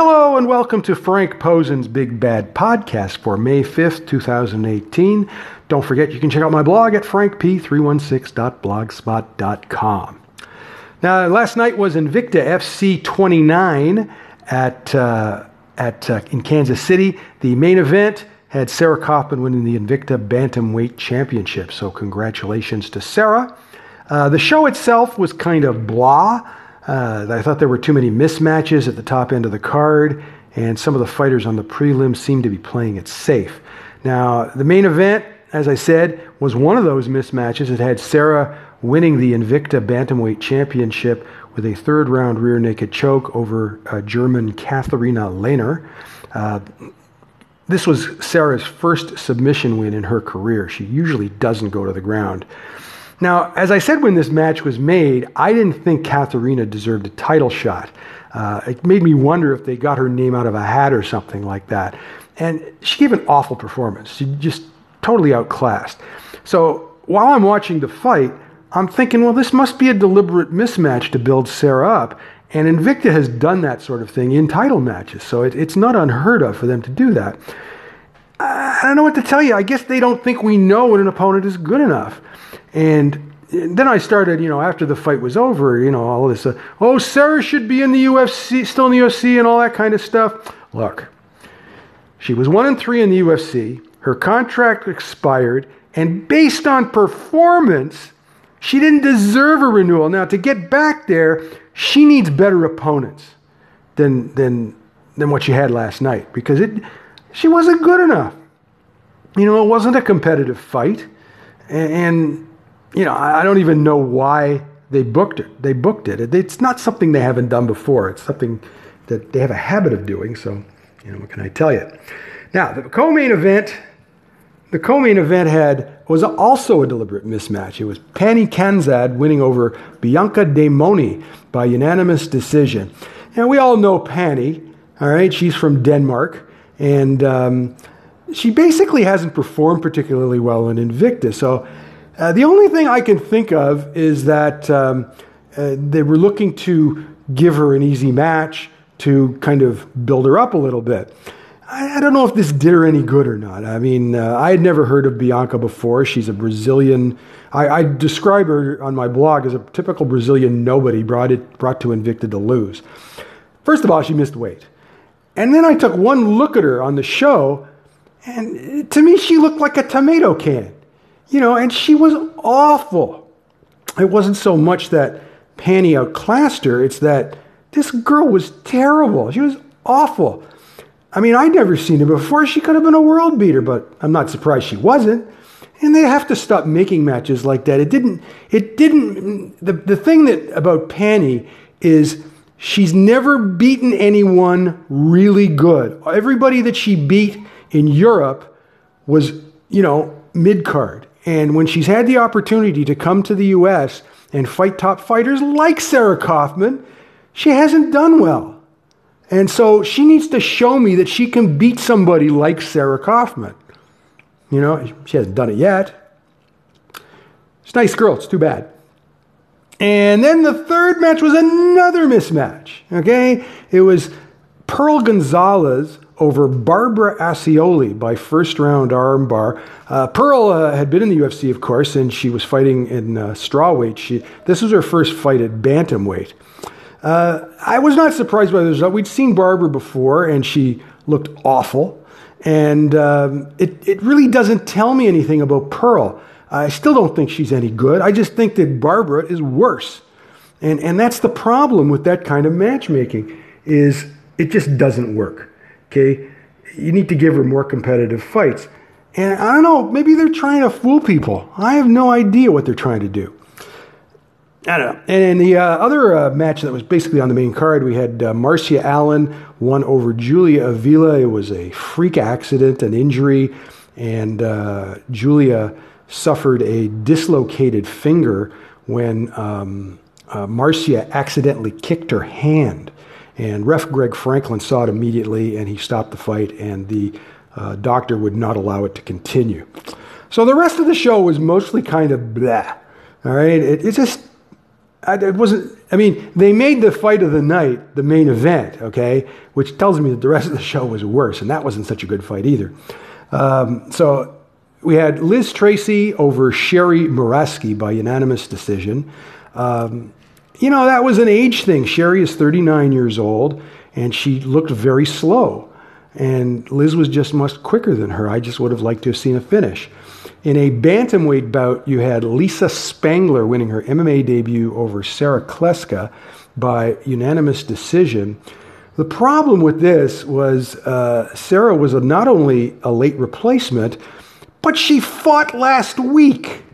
Hello and welcome to Frank Posen's Big Bad Podcast for May 5th, 2018. Don't forget you can check out my blog at frankp316.blogspot.com. Now, last night was Invicta FC 29 at, uh, at, uh, in Kansas City. The main event had Sarah Kaufman winning the Invicta Bantamweight Championship, so congratulations to Sarah. Uh, the show itself was kind of blah. Uh, I thought there were too many mismatches at the top end of the card, and some of the fighters on the prelims seemed to be playing it safe. Now, the main event, as I said, was one of those mismatches. It had Sarah winning the Invicta Bantamweight Championship with a third round rear naked choke over uh, German Katharina Lehner. Uh, this was Sarah's first submission win in her career. She usually doesn't go to the ground. Now, as I said when this match was made, I didn't think Katharina deserved a title shot. Uh, it made me wonder if they got her name out of a hat or something like that. And she gave an awful performance. She just totally outclassed. So while I'm watching the fight, I'm thinking, well, this must be a deliberate mismatch to build Sarah up. And Invicta has done that sort of thing in title matches. So it, it's not unheard of for them to do that. I don't know what to tell you. I guess they don't think we know when an opponent is good enough. And then I started, you know, after the fight was over, you know, all this, uh, oh, Sarah should be in the UFC, still in the UFC, and all that kind of stuff. Look, she was one and three in the UFC. Her contract expired, and based on performance, she didn't deserve a renewal. Now, to get back there, she needs better opponents than than than what she had last night because it she wasn't good enough. You know, it wasn't a competitive fight, and, and you know, I don't even know why they booked it. They booked it. It's not something they haven't done before. It's something that they have a habit of doing. So, you know, what can I tell you? Now, the co-main event, the co-main event had was also a deliberate mismatch. It was Pannie Kianzad winning over Bianca Daimoni by unanimous decision. Now, we all know Pannie. All right, she's from Denmark, and um, she basically hasn't performed particularly well in Invicta. So uh, the only thing I can think of is that um, uh, they were looking to give her an easy match to kind of build her up a little bit. I, I don't know if this did her any good or not. I mean, uh, I had never heard of Bianca before. She's a Brazilian. I, I, describe her on my blog as a typical Brazilian nobody brought it brought to Invicta to lose. First of all, she missed weight, and then I took one look at her on the show, and to me, she looked like a tomato can. You know, and she was awful. It wasn't so much that Pannie outclassed her, it's that this girl was terrible. She was awful. I mean, I'd never seen her before. She could have been a world beater, but I'm not surprised she wasn't. And they have to stop making matches like that. It didn't, it didn't, the, the thing that about Pannie is she's never beaten anyone really good. Everybody that she beat in Europe was, you know, mid card. And when she's had the opportunity to come to the US and fight top fighters like Sarah Kaufman, she hasn't done well. And so she needs to show me that she can beat somebody like Sarah Kaufman. You know, she hasn't done it yet. It's nice girl, it's too bad. And then the third match was another mismatch. Okay? It was Pearl Gonzalez over Barbara Acioly by first round armbar. Uh, Pearl uh, had been in the UFC, of course, and she was fighting in uh, strawweight. She, this was her first fight at bantamweight. Uh, I was not surprised by the result. We'd seen Barbara before, and she looked awful. And um, it, it really doesn't tell me anything about Pearl. I still don't think she's any good. I just think that Barbara is worse. And, and that's the problem with that kind of matchmaking is it just doesn't work. Okay? You need to give her more competitive fights. And I don't know, maybe they're trying to fool people. I have no idea what they're trying to do. I don't know. And the uh, other uh, match that was basically on the main card, we had uh, Marciea Allen won over Julia Avila. It was a freak accident, an injury, and uh, Julia suffered a dislocated finger when um, uh, Marciea accidentally kicked her hand. And ref Greg Franklin saw it immediately and he stopped the fight, and the uh, doctor would not allow it to continue. So the rest of the show was mostly kind of blah. All right, it, it just I, it wasn't. I mean, they made the fight of the night the main event, okay, which tells me that the rest of the show was worse, and that wasn't such a good fight either. Um, so we had Liz Tracy over Sherry Moraski by unanimous decision. Um, you know, that was an age thing. Sherry is 39 years old, and she looked very slow. And Liz was just much quicker than her. I just would have liked to have seen a finish. In a bantamweight bout, you had Lisa Spangler winning her MMA debut over Sarah Kleska by unanimous decision. The problem with this was uh, Sarah was a, not only a late replacement, but she fought last week.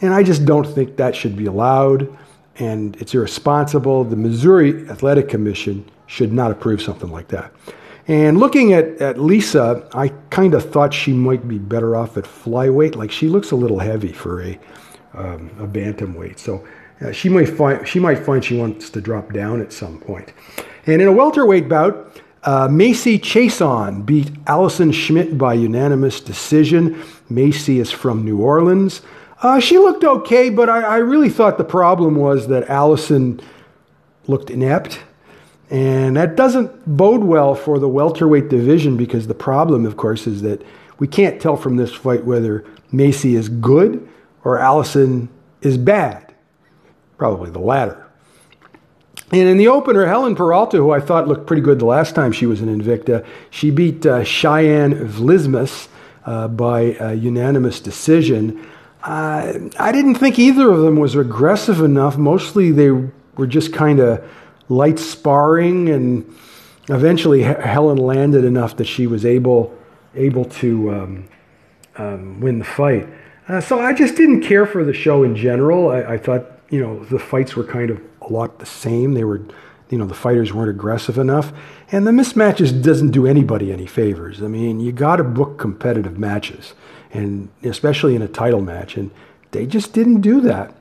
And I just don't think that should be allowed, and it's irresponsible. The Missouri Athletic Commission should not approve something like that. And looking at, at Lisa, I kind of thought she might be better off at flyweight. Like she looks a little heavy for a, um, a bantamweight. So uh, she, might find, she might find she wants to drop down at some point. And in a welterweight bout, uh, Macy Chiasson beat Allison Schmidt by unanimous decision. Macy is from New Orleans. Uh, she looked okay, but I, I really thought the problem was that Allison looked inept. And that doesn't bode well for the welterweight division because the problem, of course, is that we can't tell from this fight whether Macy is good or Allison is bad. Probably the latter. And in the opener, Helen Peralta, who I thought looked pretty good the last time she was in Invicta, she beat uh, Cheyenne Vlismas uh, by unanimous decision. I didn't think either of them was aggressive enough. Mostly they were just kind of light sparring, and eventually Helen landed enough that she was able able to um, um, win the fight. Uh, so I just didn't care for the show in general. I, I, thought you know the fights were kind of a lot the same. They were you know the fighters weren't aggressive enough, and the mismatches doesn't do anybody any favors. I mean, you got to book competitive matches, and especially in a title match, and they just didn't do that.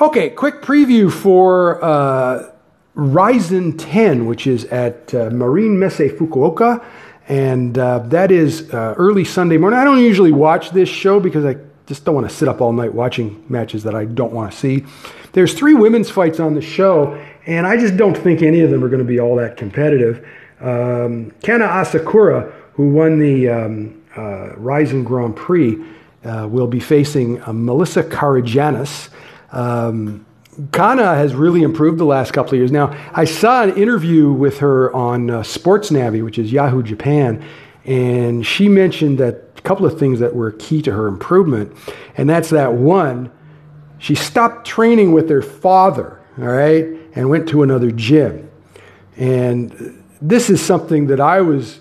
Okay, quick preview for uh, Rizin 10, which is at uh, Marine Messe Fukuoka, and uh, that is uh, early Sunday morning. I don't usually watch this show because I just don't want to sit up all night watching matches that I don't want to see. There's three women's fights on the show, and I just don't think any of them are going to be all that competitive. Um, Kanna Asakura, who won the um, uh, Rizin Grand Prix, uh, will be facing uh, Melissa Karagianis. Um, Kanna has really improved the last couple of years. Now, I saw an interview with her on uh, Sports Navi, which is Yahoo Japan, and she mentioned that a couple of things that were key to her improvement, and that's that one, she stopped training with her father, all right, and went to another gym. And this is something that I was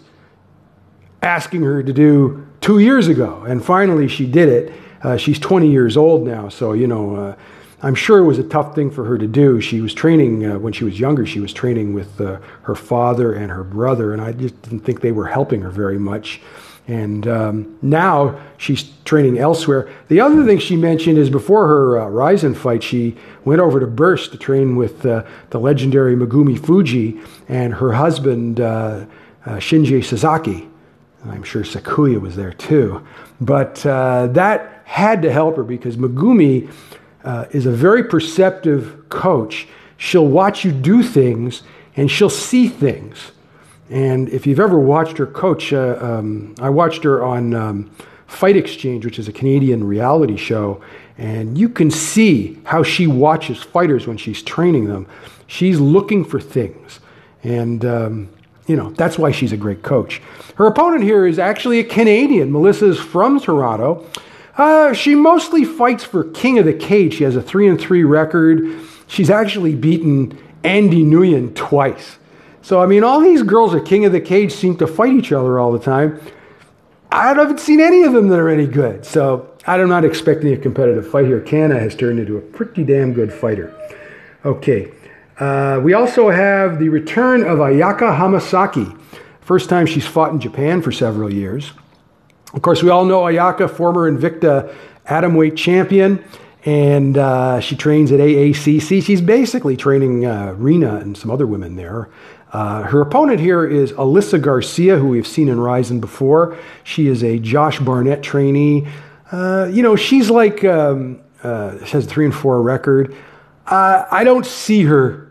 asking her to do two years ago, and finally she did it. Uh, she's 20 years old now, so, you know, uh, I'm sure it was a tough thing for her to do. She was training, uh, when she was younger, she was training with uh, her father and her brother, and I just didn't think they were helping her very much. And um, now she's training elsewhere. The other thing she mentioned is before her uh, Rizin fight, she went over to Burst to train with uh, the legendary Megumi Fujii and her husband, uh, uh Shinji Sasaki. I'm sure Sakuya was there too. But uh, that had to help her because Megumi uh, is a very perceptive coach. She'll watch you do things and she'll see things. And if you've ever watched her coach, uh, um, I watched her on um, Fight Exchange, which is a Canadian reality show, and you can see how she watches fighters when she's training them. She's looking for things. And, um, you know, that's why she's a great coach. Her opponent here is actually a Canadian. Melissa is from Toronto. Uh, she mostly fights for King of the Cage. She has a 3 and 3 record. She's actually beaten Andy Nguyen twice. So, I mean, all these girls at King of the Cage seem to fight each other all the time. I haven't seen any of them that are any good. So, I'm not expecting a competitive fight here. Kanna has turned into a pretty damn good fighter. Okay. Uh, we also have the return of Ayaka Hamasaki. First time she's fought in Japan for several years. Of course, we all know Ayaka, former Invicta atomweight champion, and uh, she trains at AACC. She's basically training uh, Rena and some other women there. Uh, her opponent here is Alyssa Garcia, who we've seen in Rizin before. She is a Josh Barnett trainee. Uh, you know, she's like, um, uh, she has a three and four record. Uh, I don't see her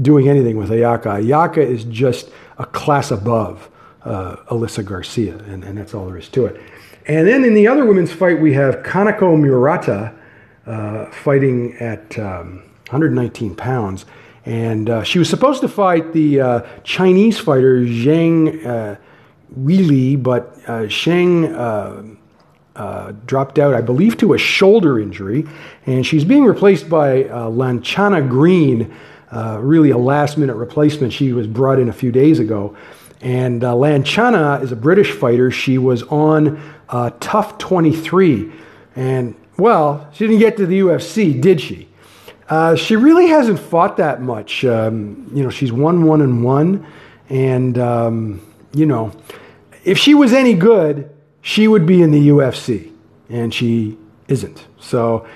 doing anything with Ayaka. Ayaka is just a class above uh, Alyssa Garcia, and, and that's all there is to it. And then in the other women's fight, we have Kanako Murata uh, fighting at um, 119 pounds. And uh, she was supposed to fight the uh, Chinese fighter Zhang uh, Weili, but uh, Sheng uh, uh, dropped out, I believe, to a shoulder injury. And she's being replaced by Lanchana Green, really a last minute replacement. She was brought in a few days ago. And uh, Lanchana is a British fighter. She was on uh, TUF 23. And, well, she didn't get to the UFC, did she? Uh, she really hasn't fought that much. Um, you know, she's won one and one. And, um, you know, if she was any good, she would be in the UFC. And she isn't. So,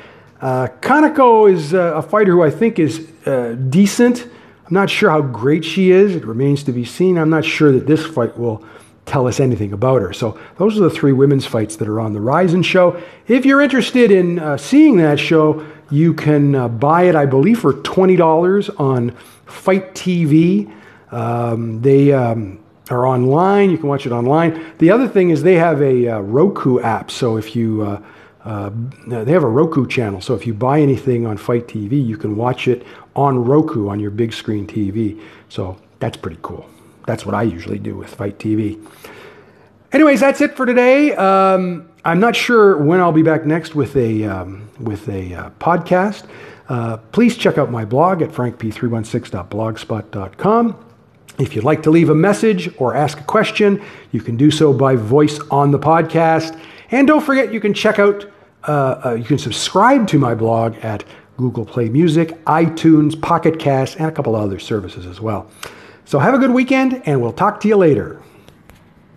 uh, is uh, a fighter who I think is uh, decent. I'm not sure how great she is. It remains to be seen. I'm not sure that this fight will tell us anything about her. So those are the three women's fights that are on the Rizin show. If you're interested in uh, seeing that show, you can uh, buy it, I believe, for $20 on FITE TV. Um, they um, are online. You can watch it online. The other thing is they have a uh, Roku app. So if you uh, they have a Roku channel, so if you buy anything on FITE TV, you can watch it on Roku on your big screen TV. So that's pretty cool. That's what I usually do with FITE TV. Anyways, that's it for today. Um, I'm not sure when I'll be back next with a um, with a uh, podcast. Uh, please check out my blog at frankp316.blogspot.com. If you'd like to leave a message or ask a question, you can do so by voice on the podcast. And don't forget, you can check out, uh, uh, you can subscribe to my blog at Google Play Music, iTunes, Pocket Cast, and a couple other services as well. So have a good weekend, and we'll talk to you later.